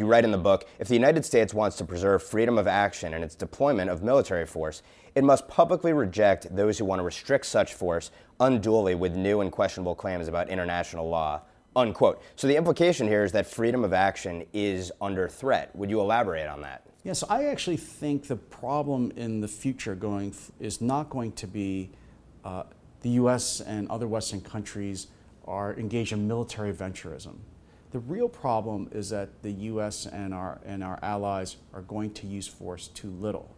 You write in the book if the United States wants to preserve freedom of action in its deployment of military force, it must publicly reject those who want to restrict such force unduly with new and questionable claims about international law. Unquote. So the implication here is that freedom of action is under threat. Would you elaborate on that? Yes, I actually think the problem in the future going is not going to be uh, the U.S. and other Western countries are engaged in military venturism. The real problem is that the U.S. and our, and our allies are going to use force too little,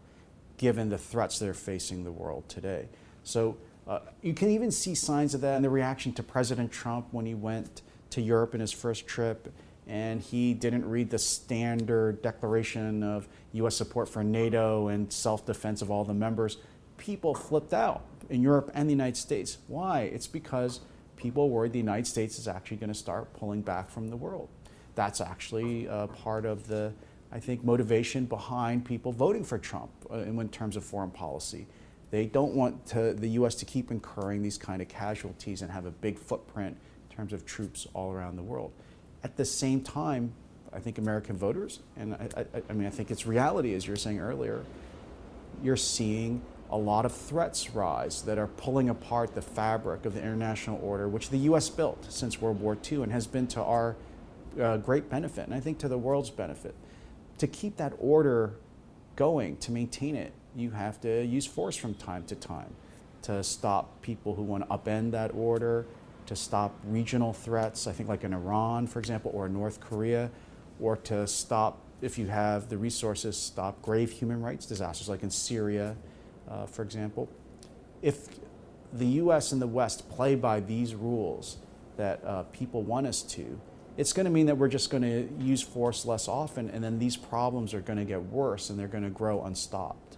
given the threats that are facing the world today. So uh, you can even see signs of that in the reaction to President Trump when he went to Europe in his first trip and he didn't read the standard declaration of U.S. support for NATO and self defense of all the members. People flipped out in Europe and the United States. Why? It's because people worried the United States is actually going to start pulling back from the world. That's actually uh, part of the, I think, motivation behind people voting for Trump uh, in, terms of foreign policy. They don't want to, the U.S. to keep incurring these kind of casualties and have a big footprint in terms of troops all around the world. At the same time, I think American voters, and I, I, I mean, I think it's reality, as you were saying earlier, you're seeing a lot of threats rise that are pulling apart the fabric of the international order, which the U.S. built since World War II and has been to our uh, great benefit, and I think to the world's benefit. To keep that order going, to maintain it, you have to use force from time to time to stop people who want to upend that order, to stop regional threats, I think like in Iran, for example, or North Korea, or to stop, if you have the resources, stop grave human rights disasters like in Syria uh, for example, if the US and the West play by these rules that uh, people want us to, it's going to mean that we're just going to use force less often, and then these problems are going to get worse and they're going to grow unstopped.